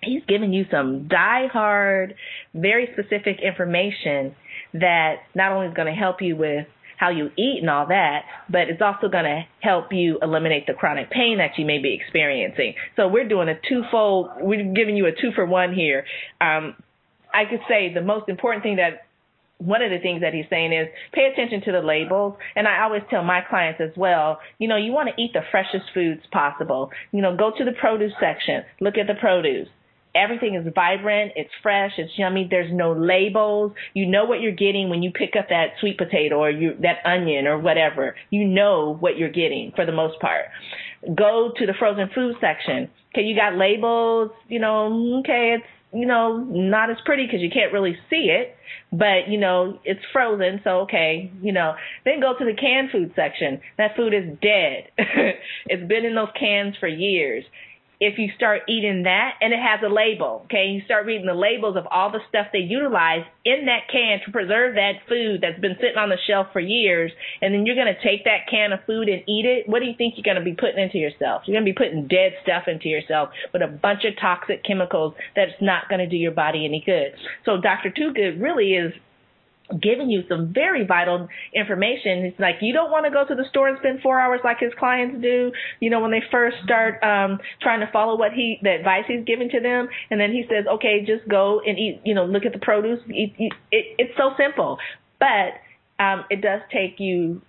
he's giving you some die-hard, very specific information that not only is going to help you with how you eat and all that, but it's also going to help you eliminate the chronic pain that you may be experiencing. So we're doing a twofold, we're giving you a two for one here. Um, I could say the most important thing that one of the things that he's saying is pay attention to the labels. And I always tell my clients as well, you know, you want to eat the freshest foods possible. You know, go to the produce section, look at the produce. Everything is vibrant, it's fresh, it's yummy. There's no labels. You know what you're getting when you pick up that sweet potato or you, that onion or whatever. You know what you're getting for the most part. Go to the frozen food section. Okay, you got labels, you know, okay, it's you know, not as pretty because you can't really see it, but you know, it's frozen, so okay, you know. Then go to the canned food section. That food is dead. it's been in those cans for years if you start eating that and it has a label, okay, you start reading the labels of all the stuff they utilize in that can to preserve that food that's been sitting on the shelf for years, and then you're going to take that can of food and eat it, what do you think you're going to be putting into yourself? You're going to be putting dead stuff into yourself with a bunch of toxic chemicals that's not going to do your body any good. So Dr. Twogood really is giving you some very vital information. It's like you don't want to go to the store and spend four hours like his clients do. You know, when they first start um, trying to follow what he the advice he's giving to them, and then he says, okay, just go and eat. You know, look at the produce. Eat, eat. It, it's so simple, but um, it does take you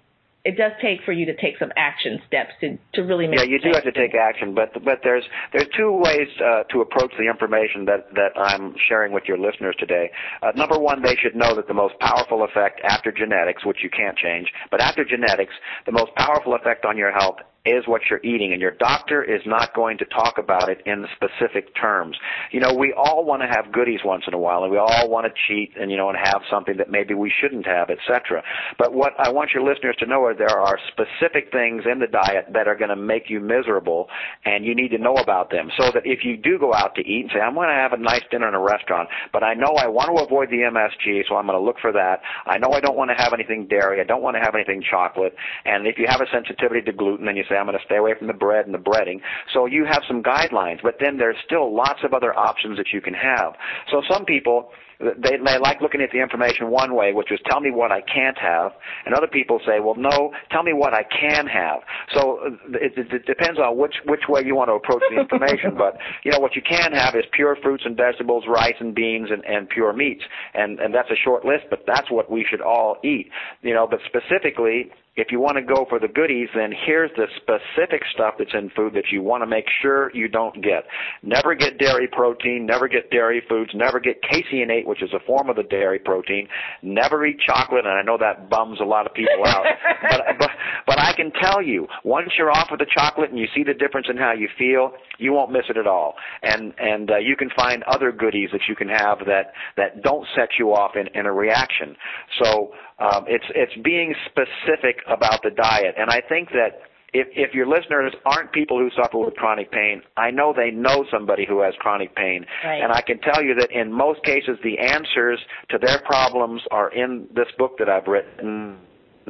it does take for you to take some action steps to to really make. Yeah, you do have to take action, but but there's there's two ways uh, to approach the information that that I'm sharing with your listeners today. Uh, number one, they should know that the most powerful effect after genetics, which you can't change, but after genetics, the most powerful effect on your health is what you're eating, and your doctor is not going to talk about it in specific terms. You know, we all want to have goodies once in a while, and we all want to cheat and you know and have something that maybe we shouldn't have, etc. But what I want your listeners to know is there are specific things in the diet that are going to make you miserable, and you need to know about them so that if you do go out to eat and say, I'm going to have a nice dinner in a restaurant, but I know I want to avoid the MSG, so I'm going to look for that. I know I don't want to have anything dairy. I don't want to have anything chocolate. And if you have a sensitivity to gluten, then you say, I'm going to stay away from the bread and the breading. So you have some guidelines, but then there's still lots of other options that you can have. So some people, they, they like looking at the information one way, which is tell me what I can't have, and other people say, well, no, tell me what I can have. So it, it, it depends on which which way you want to approach the information. but you know what you can have is pure fruits and vegetables, rice and beans, and, and pure meats, and and that's a short list, but that's what we should all eat. You know, but specifically if you want to go for the goodies, then here's the specific stuff that's in food that you want to make sure you don't get. Never get dairy protein, never get dairy foods, never get caseinate, which is a form of the dairy protein. Never eat chocolate, and I know that bums a lot of people out. but, but, but I can tell you, once you're off of the chocolate and you see the difference in how you feel, you won't miss it at all. And and uh, you can find other goodies that you can have that that don't set you off in, in a reaction. So um, it's it's being specific about the diet, and I think that if if your listeners aren't people who suffer with chronic pain, I know they know somebody who has chronic pain, right. and I can tell you that in most cases the answers to their problems are in this book that I've written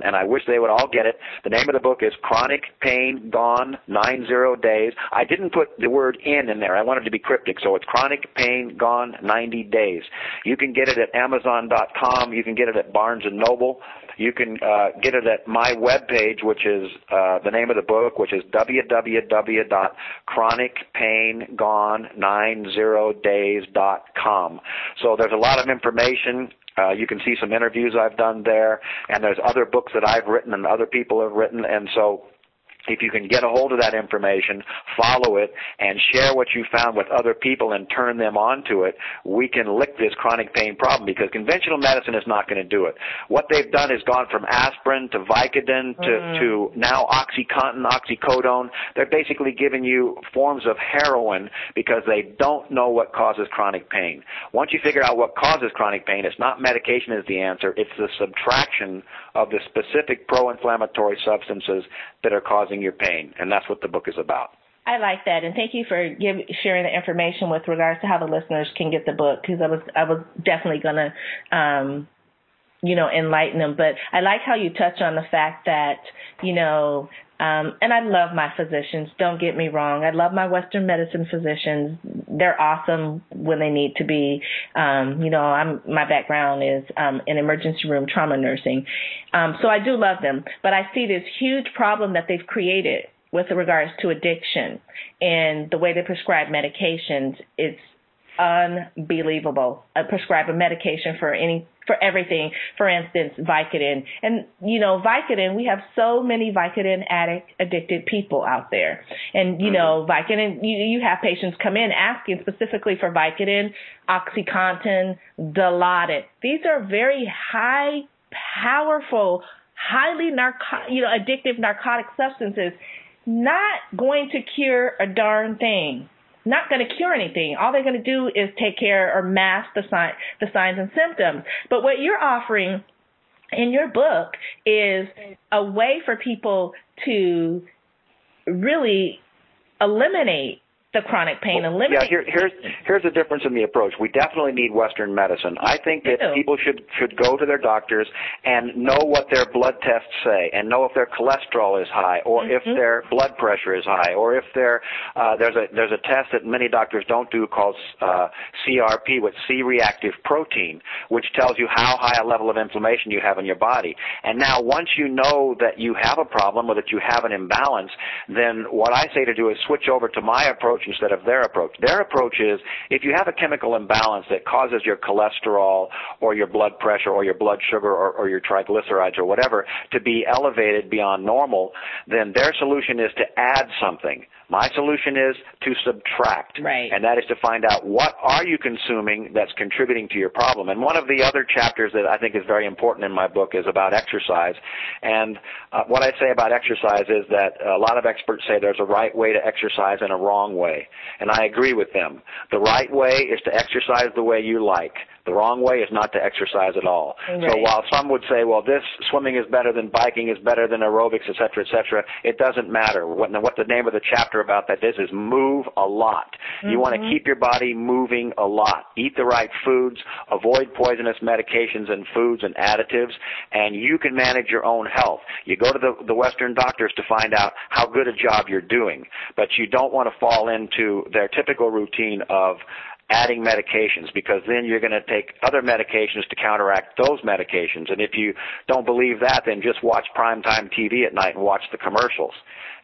and I wish they would all get it. The name of the book is Chronic Pain Gone 90 Days. I didn't put the word in in there. I wanted to be cryptic, so it's Chronic Pain Gone 90 Days. You can get it at Amazon.com. You can get it at Barnes and Noble. You can uh, get it at my webpage, which is uh, the name of the book, which is www.chronicpaingone90days.com. So there's a lot of information uh, you can see some interviews I've done there, and there's other books that I've written and other people have written, and so if you can get a hold of that information, follow it, and share what you found with other people and turn them on to it, we can lick this chronic pain problem because conventional medicine is not going to do it. What they've done is gone from aspirin to Vicodin to, mm. to now OxyContin, oxycodone. They're basically giving you forms of heroin because they don't know what causes chronic pain. Once you figure out what causes chronic pain, it's not medication is the answer, it's the subtraction of the specific pro-inflammatory substances that are causing your pain, and that's what the book is about. I like that, and thank you for give, sharing the information with regards to how the listeners can get the book because I was I was definitely gonna, um, you know, enlighten them. But I like how you touch on the fact that you know um, and I love my physicians. Don't get me wrong. I love my Western medicine physicians. They're awesome when they need to be. Um, you know, I'm my background is um, in emergency room trauma nursing, um, so I do love them. But I see this huge problem that they've created with regards to addiction and the way they prescribe medications. It's unbelievable. I prescribe a medication for any for everything. For instance, Vicodin. And you know, Vicodin, we have so many Vicodin addict addicted people out there. And you mm-hmm. know, Vicodin you, you have patients come in asking specifically for Vicodin, OxyContin, Dilaudid. These are very high powerful, highly narco- you know, addictive narcotic substances not going to cure a darn thing not going to cure anything. All they're going to do is take care or mask the sign, the signs and symptoms. But what you're offering in your book is a way for people to really eliminate the chronic pain well, eliminate. Yeah, here, here's here's the difference in the approach. We definitely need Western medicine. I think that people should should go to their doctors and know what their blood tests say, and know if their cholesterol is high, or mm-hmm. if their blood pressure is high, or if their uh, there's a there's a test that many doctors don't do called uh, CRP, with C-reactive protein, which tells you how high a level of inflammation you have in your body. And now, once you know that you have a problem or that you have an imbalance, then what I say to do is switch over to my approach approach instead of their approach. Their approach is if you have a chemical imbalance that causes your cholesterol or your blood pressure or your blood sugar or, or your triglycerides or whatever to be elevated beyond normal, then their solution is to add something My solution is to subtract. Right. And that is to find out what are you consuming that's contributing to your problem. And one of the other chapters that I think is very important in my book is about exercise. And uh, what I say about exercise is that a lot of experts say there's a right way to exercise and a wrong way. And I agree with them. The right way is to exercise the way you like. The wrong way is not to exercise at all. Right. So while some would say, well, this swimming is better than biking, is better than aerobics, et cetera, et cetera, it doesn't matter. What, what the name of the chapter about that is is move a lot. Mm-hmm. You want to keep your body moving a lot. Eat the right foods, avoid poisonous medications and foods and additives, and you can manage your own health. You go to the, the Western doctors to find out how good a job you're doing, but you don't want to fall into their typical routine of adding medications because then you're going to take other medications to counteract those medications. And if you don't believe that, then just watch primetime TV at night and watch the commercials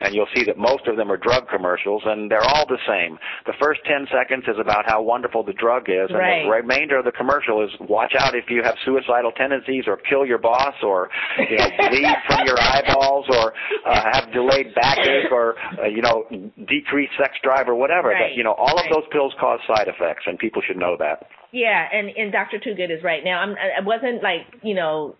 and you'll see that most of them are drug commercials, and they're all the same. The first 10 seconds is about how wonderful the drug is, and right. the remainder of the commercial is watch out if you have suicidal tendencies or kill your boss or you know bleed from your eyeballs or uh, have delayed backache or uh, you know decreased sex drive or whatever. Right. That, you know, all right. of those pills cause side effects, and people should know that. Yeah, and and Dr. Twogood is right. Now, I'm, I wasn't like you know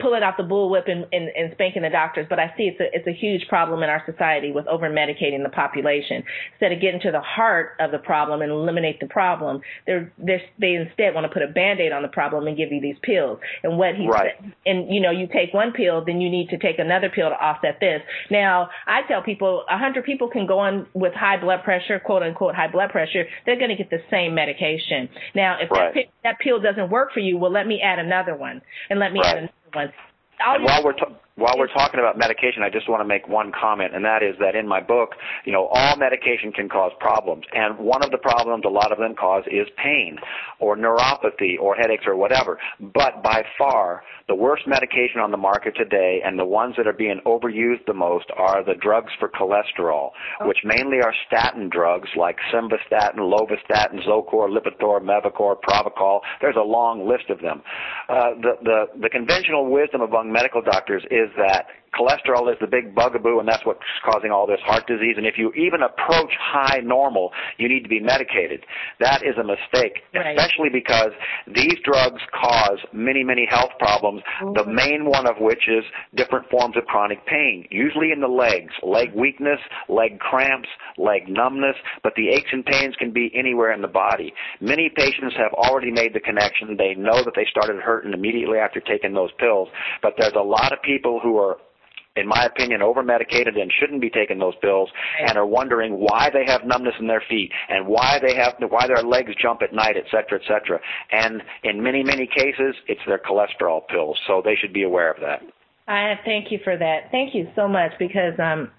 pulling out the bullwhip and, and, and spanking the doctors, but I see it's a it's a huge problem in our society with over medicating the population. Instead of getting to the heart of the problem and eliminate the problem, they're, they're they instead want to put a band-aid on the problem and give you these pills. And what he right. said, and you know, you take one pill, then you need to take another pill to offset this. Now, I tell people, a hundred people can go on with high blood pressure, quote unquote high blood pressure, they're going to get the same medication. Now, if right. that, that pill doesn't work for you, well, let me add another one, and let me right. add another one. And while we're ta- while we're talking about medication, I just want to make one comment, and that is that in my book, you know, all medication can cause problems, and one of the problems a lot of them cause is pain, or neuropathy, or headaches, or whatever. But by far, the worst medication on the market today, and the ones that are being overused the most, are the drugs for cholesterol, oh. which mainly are statin drugs like simvastatin, lovastatin, Zocor, Lipitor, Mevacor, Pravachol. There's a long list of them. Uh, the the the conventional wisdom among medical doctors is is that cholesterol is the big bugaboo and that's what's causing all this heart disease and if you even approach high normal you need to be medicated that is a mistake right. especially because these drugs cause many many health problems mm-hmm. the main one of which is different forms of chronic pain usually in the legs leg weakness leg cramps leg numbness but the aches and pains can be anywhere in the body many patients have already made the connection they know that they started hurting immediately after taking those pills but there's a lot of people who are in my opinion, over medicated and shouldn't be taking those pills, and are wondering why they have numbness in their feet and why they have why their legs jump at night, et cetera, et cetera. And in many many cases, it's their cholesterol pills, so they should be aware of that. I thank you for that. Thank you so much because um,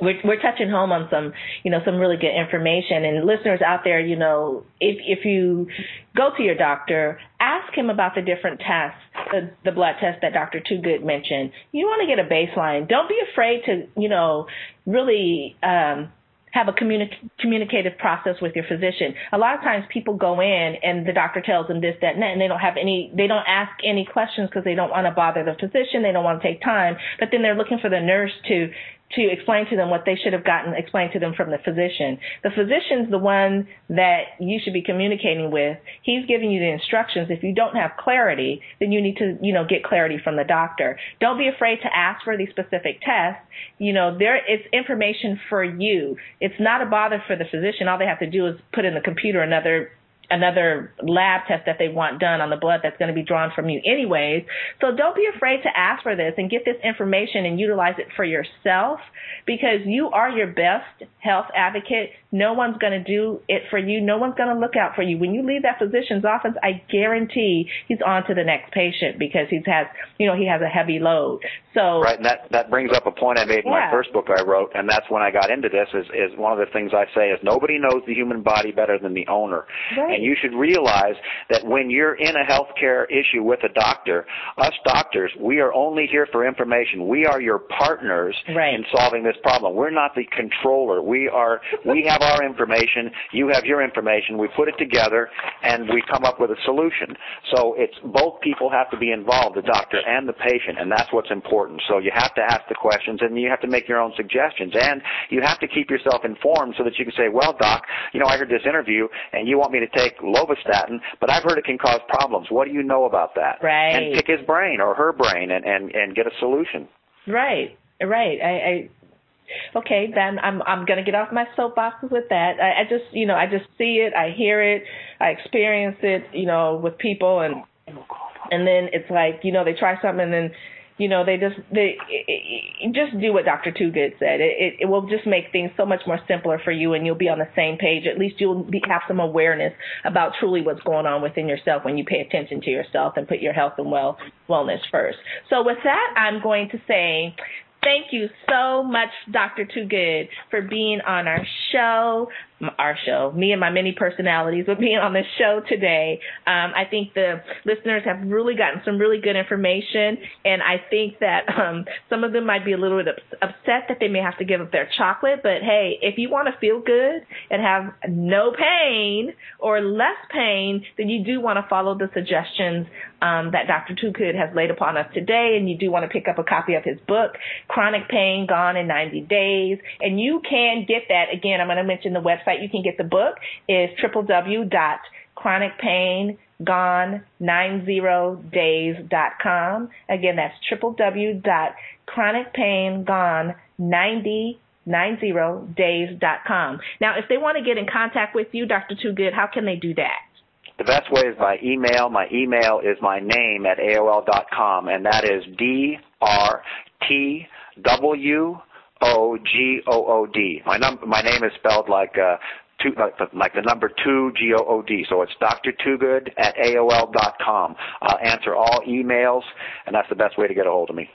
we're, we're touching home on some, you know, some really good information. And listeners out there, you know, if if you go to your doctor, ask him about the different tests, the, the blood test that Dr. Twogood mentioned. You want to get a baseline. Don't be afraid to, you know, really um, have a communi- communicative process with your physician. A lot of times people go in and the doctor tells them this, that, and that, and they don't have any, they don't ask any questions because they don't want to bother the physician. They don't want to take time, but then they're looking for the nurse to to explain to them what they should have gotten explained to them from the physician. The physician's the one that you should be communicating with. He's giving you the instructions. If you don't have clarity, then you need to, you know, get clarity from the doctor. Don't be afraid to ask for these specific tests. You know, there it's information for you. It's not a bother for the physician. All they have to do is put in the computer another another lab test that they want done on the blood that's going to be drawn from you anyways. So don't be afraid to ask for this and get this information and utilize it for yourself because you are your best health advocate. No one's going to do it for you. No one's going to look out for you. When you leave that physician's office, I guarantee he's on to the next patient because he's has, you know, he has a heavy load. So Right, and that that brings up a point I made in Yeah. my first book I wrote, and that's when I got into this is is one of the things I say is nobody knows the human body better than the owner. Right. And you should realize that when you're in a healthcare issue with a doctor, us doctors, we are only here for information. We are your partners Right. in solving this problem. We're not the controller. We are we have our information, you have your information. We put it together, and we come up with a solution. So it's both people have to be involved, the doctor and the patient, and that's what's important. So you have to ask the questions, and you have to make your own suggestions, and you have to keep yourself informed so that you can say, well, doc, you know, I heard this interview, and you want me to take lovastatin, but I've heard it can cause problems. What do you know about that? Right. And pick his brain or her brain and, and, and get a solution. Right. Right. I, I okay, then I'm I'm gonna get off my soapbox with that. I, I just you know I just see it, I hear it, I experience it, you know, with people, and and then it's like you know they try something and then you know they just they it, it, just do what Dr. Twogood said. It, it it will just make things so much more simpler for you, and you'll be on the same page. At least you'll be, have some awareness about truly what's going on within yourself when you pay attention to yourself and put your health and well wellness first. So with that, I'm going to say Thank you so much, Dr. Twogood, for being on our show our show, me and my many personalities, but being on this show today. Um, I think the listeners have really gotten some really good information, and I think that um, some of them might be a little bit upset that they may have to give up their chocolate. But hey, if you want to feel good and have no pain or less pain, then you do want to follow the suggestions um, that Dr. Good has laid upon us today, and you do want to pick up a copy of his book, Chronic Pain Gone in 90 Days, and you can get that. Again, I'm going to mention the website website you can get the book is www.chronicpaingone90days.com. Again, that's www.chronicpaingone90days.com. Now, if they want to get in contact with you, Dr. Twogood, how can they do that? The best way is by email. My email is my name at AOL.com, and that is D R T W O G O O D. My num my name is spelled like uh two like the, like the number two G O O D. So it's Dr. Twogood at AOL dot com. I'll answer all emails, and that's the best way to get a hold of me.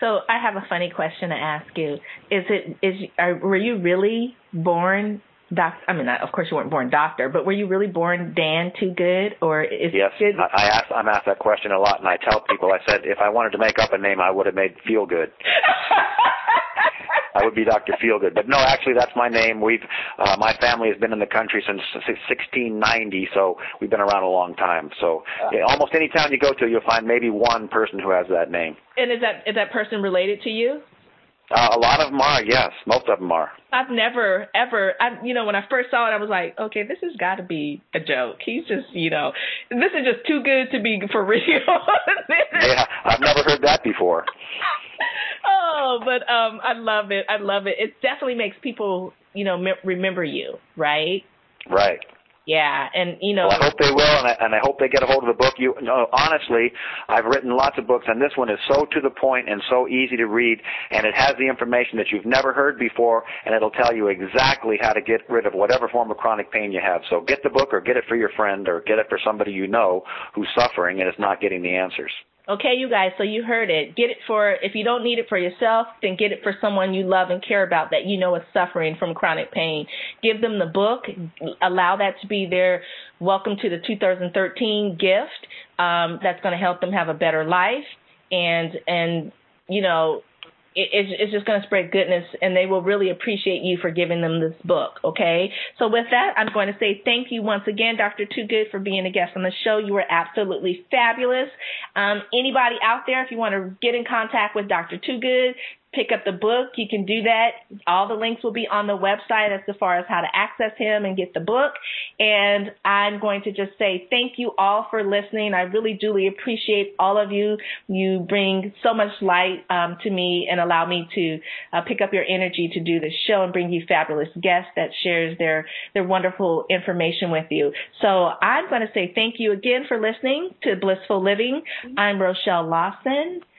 So I have a funny question to ask you. Is it is are, were you really born doc? I mean, of course you weren't born doctor, but were you really born Dan Twogood, or is yes? Good? I, I ask I'm asked that question a lot, and I tell people I said if I wanted to make up a name, I would have made Feel Good. I would be Dr. Feelgood. But no, actually, that's my name. We've uh, my family has been in the country since 1690, so we've been around a long time. So yeah, almost any town you go to, you'll find maybe one person who has that name. And is that is that person related to you? Uh, a lot of them are, yes. Most of them are. I've never, ever, I, you know, when I first saw it, I was like, okay, this has got to be a joke. He's just, you know, this is just too good to be for real. yeah, I've never heard that before. oh, but um, I love it. I love it. It definitely makes people, you know, me- remember you, right? Right. Yeah, and you know. Well, I hope they will, and I, and I hope they get a hold of the book. You, no, honestly, I've written lots of books, and this one is so to the point and so easy to read, and it has the information that you've never heard before, and it'll tell you exactly how to get rid of whatever form of chronic pain you have. So get the book, or get it for your friend, or get it for somebody you know who's suffering and is not getting the answers. Okay, you guys, so you heard it. Get it for, if you don't need it for yourself, then get it for someone you love and care about that you know is suffering from chronic pain. Give them the book. Allow that to be their welcome to the 2013 gift um, that's going to help them have a better life. And, and, you know, it's, it's just going to spread goodness and they will really appreciate you for giving them this book. Okay. So with that, I'm going to say thank you once again, Dr. Twogood for being a guest on the show. You were absolutely fabulous. Um, anybody out there, if you want to get in contact with Dr. Twogood, pick up the book, you can do that. All the links will be on the website as far as how to access him and get the book. And I'm going to just say thank you all for listening. I really, duly appreciate all of you. You bring so much light um, to me and allow me to uh, pick up your energy to do this show and bring you fabulous guests that shares their, their wonderful information with you. So I'm going to say thank you again for listening to Blissful Living. I'm Rochelle Lawson.